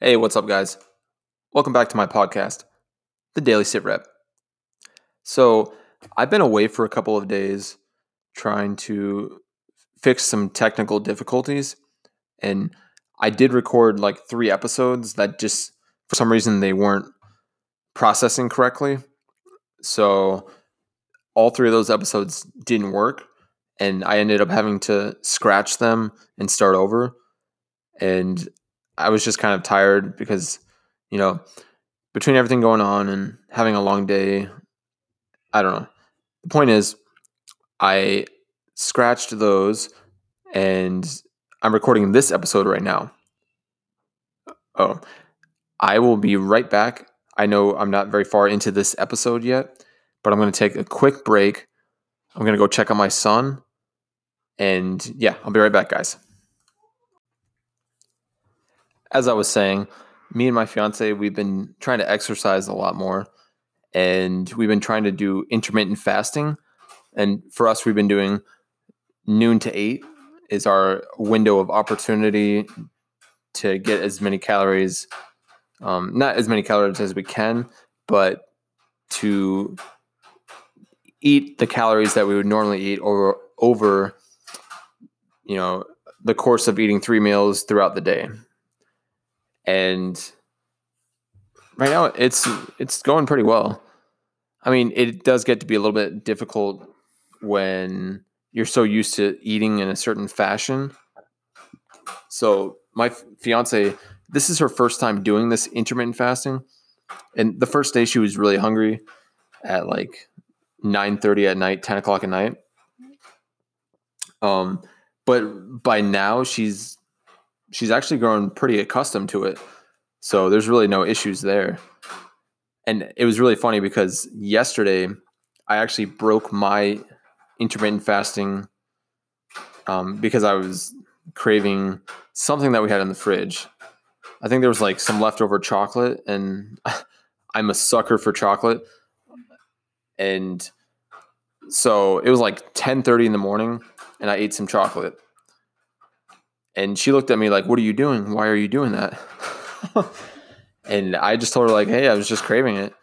Hey, what's up, guys? Welcome back to my podcast, The Daily Sit Rep. So, I've been away for a couple of days trying to fix some technical difficulties, and I did record like three episodes that just, for some reason, they weren't processing correctly. So, all three of those episodes didn't work, and I ended up having to scratch them and start over. And I was just kind of tired because, you know, between everything going on and having a long day, I don't know. The point is, I scratched those and I'm recording this episode right now. Oh, I will be right back. I know I'm not very far into this episode yet, but I'm going to take a quick break. I'm going to go check on my son. And yeah, I'll be right back, guys as I was saying, me and my fiance, we've been trying to exercise a lot more and we've been trying to do intermittent fasting. And for us, we've been doing noon to eight is our window of opportunity to get as many calories, um, not as many calories as we can, but to eat the calories that we would normally eat over over you know the course of eating three meals throughout the day and right now it's it's going pretty well. I mean, it does get to be a little bit difficult when you're so used to eating in a certain fashion. So my fiance, this is her first time doing this intermittent fasting, and the first day she was really hungry at like nine thirty at night, ten o'clock at night. Um, but by now she's she's actually grown pretty accustomed to it. So there's really no issues there. And it was really funny because yesterday I actually broke my intermittent fasting um, because I was craving something that we had in the fridge. I think there was like some leftover chocolate, and I'm a sucker for chocolate. And so it was like 10:30 in the morning, and I ate some chocolate. And she looked at me like, "What are you doing? Why are you doing that?" and I just told her like, "Hey, I was just craving it."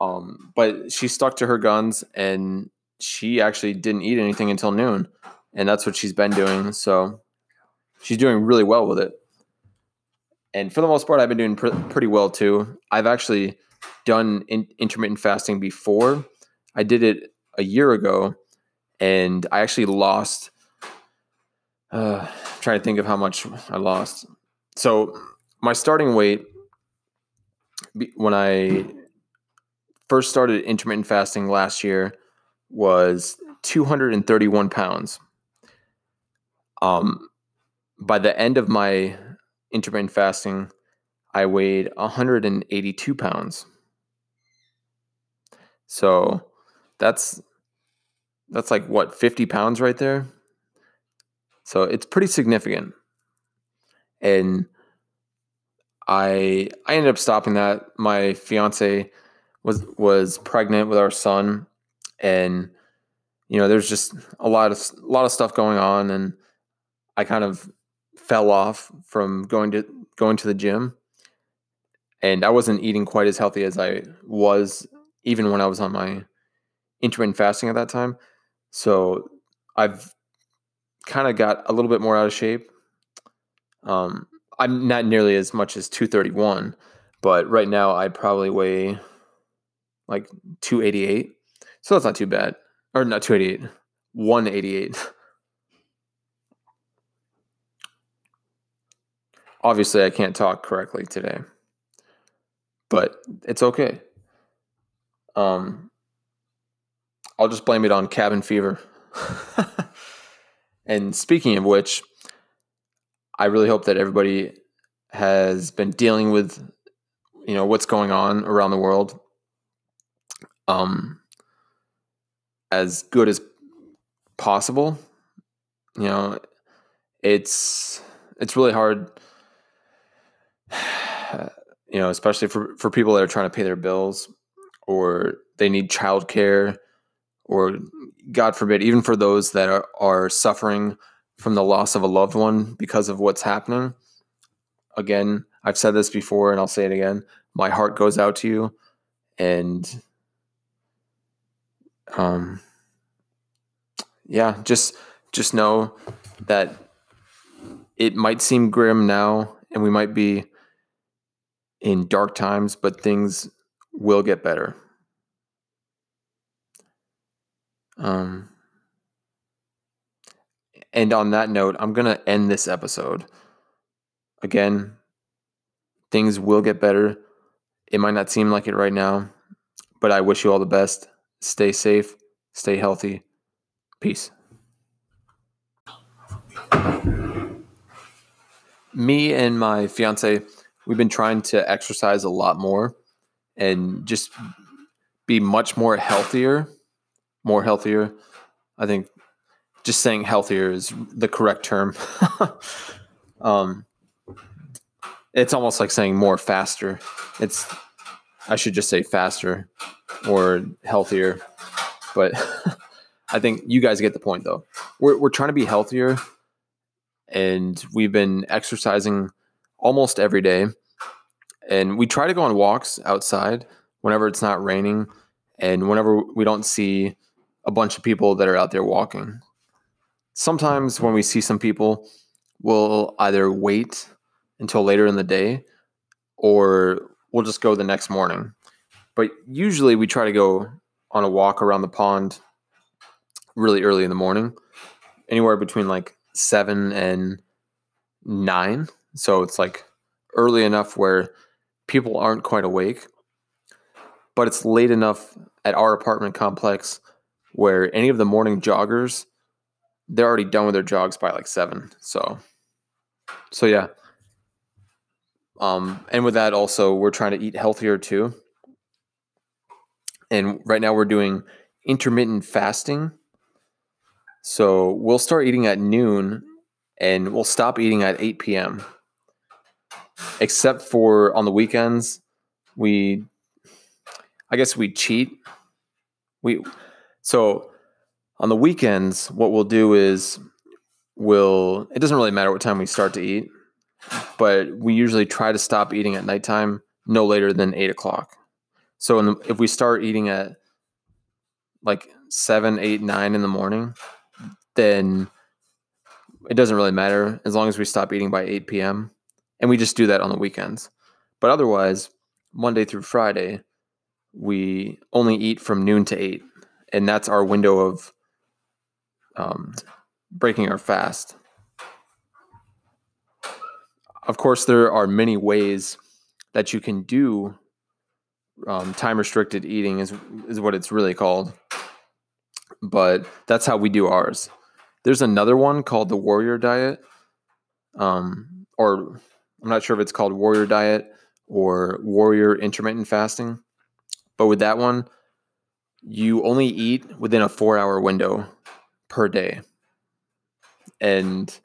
Um, but she stuck to her guns, and she actually didn't eat anything until noon, and that's what she's been doing. So she's doing really well with it. And for the most part, I've been doing pr- pretty well too. I've actually done in- intermittent fasting before. I did it a year ago, and I actually lost uh, trying to think of how much I lost. So my starting weight when I first started intermittent fasting last year was 231 pounds. Um, by the end of my intermittent fasting, I weighed 182 pounds. So that's that's like what 50 pounds right there. So it's pretty significant. And I I ended up stopping that. My fiance was was pregnant with our son and you know there's just a lot of a lot of stuff going on and I kind of fell off from going to going to the gym and I wasn't eating quite as healthy as I was even when I was on my intermittent fasting at that time. So I've kind of got a little bit more out of shape. Um, I'm not nearly as much as 231, but right now I probably weigh like 288. So that's not too bad. Or not 288, 188. Obviously, I can't talk correctly today, but it's okay. Um, I'll just blame it on cabin fever. And speaking of which, I really hope that everybody has been dealing with, you know, what's going on around the world, um, as good as possible. You know, it's it's really hard, you know, especially for for people that are trying to pay their bills or they need childcare or God forbid, even for those that are, are suffering from the loss of a loved one because of what's happening. Again, I've said this before and I'll say it again. My heart goes out to you and um yeah, just just know that it might seem grim now and we might be in dark times, but things will get better. Um and on that note, I'm going to end this episode. Again, things will get better. It might not seem like it right now, but I wish you all the best. Stay safe, stay healthy. Peace. Me and my fiance, we've been trying to exercise a lot more and just be much more healthier, more healthier. I think just saying healthier is the correct term. um, it's almost like saying more faster. It's I should just say faster or healthier, but I think you guys get the point though. We're we're trying to be healthier, and we've been exercising almost every day, and we try to go on walks outside whenever it's not raining, and whenever we don't see a bunch of people that are out there walking sometimes when we see some people, we'll either wait until later in the day or we'll just go the next morning. But usually we try to go on a walk around the pond really early in the morning, anywhere between like seven and nine. So it's like early enough where people aren't quite awake, but it's late enough at our apartment complex where any of the morning joggers they're already done with their jogs by like seven. So, so yeah. Um, and with that, also, we're trying to eat healthier too. And right now, we're doing intermittent fasting. So we'll start eating at noon and we'll stop eating at 8 p.m. Except for on the weekends, we, I guess we cheat. We, so on the weekends, what we'll do is we'll, it doesn't really matter what time we start to eat, but we usually try to stop eating at nighttime no later than eight o'clock. So the, if we start eating at like seven, eight, nine in the morning, then it doesn't really matter as long as we stop eating by 8 p.m. And we just do that on the weekends. But otherwise, Monday through Friday, we only eat from noon to 8. And that's our window of um, breaking our fast. Of course, there are many ways that you can do um, time restricted eating is is what it's really called, but that's how we do ours. There's another one called the Warrior Diet, um, or I'm not sure if it's called Warrior Diet or Warrior Intermittent Fasting, but with that one, you only eat within a four hour window per day. And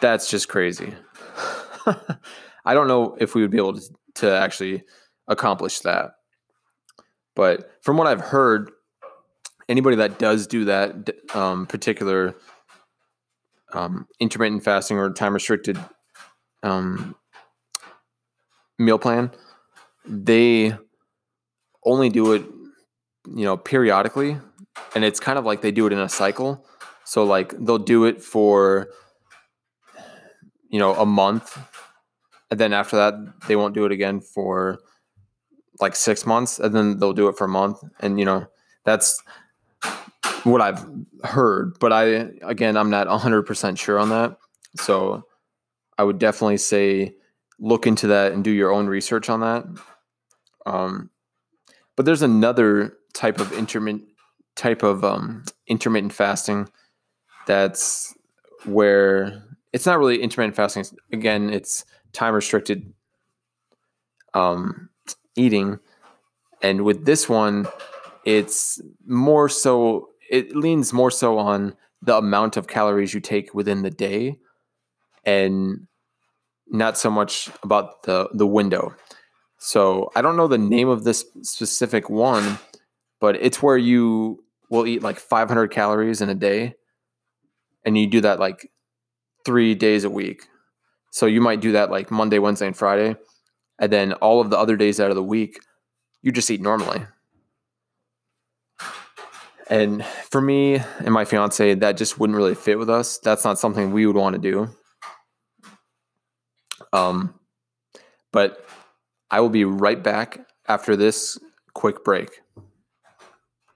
that's just crazy. I don't know if we would be able to, to actually accomplish that. But from what I've heard, anybody that does do that um, particular um, intermittent fasting or time restricted um, meal plan, they only do it, you know, periodically and it's kind of like they do it in a cycle. So like they'll do it for you know a month, and then after that they won't do it again for like six months, and then they'll do it for a month, and you know that's what I've heard. But I again I'm not hundred percent sure on that, so I would definitely say look into that and do your own research on that. Um, but there's another type of intermittent type of um, intermittent fasting that's where it's not really intermittent fasting. Again, it's time restricted um, eating. And with this one, it's more so, it leans more so on the amount of calories you take within the day and not so much about the, the window. So I don't know the name of this specific one, but it's where you will eat like 500 calories in a day and you do that like three days a week So you might do that like Monday, Wednesday, and Friday. And then all of the other days out of the week, you just eat normally. And for me and my fiance, that just wouldn't really fit with us. That's not something we would want to do. Um, but I will be right back after this quick break.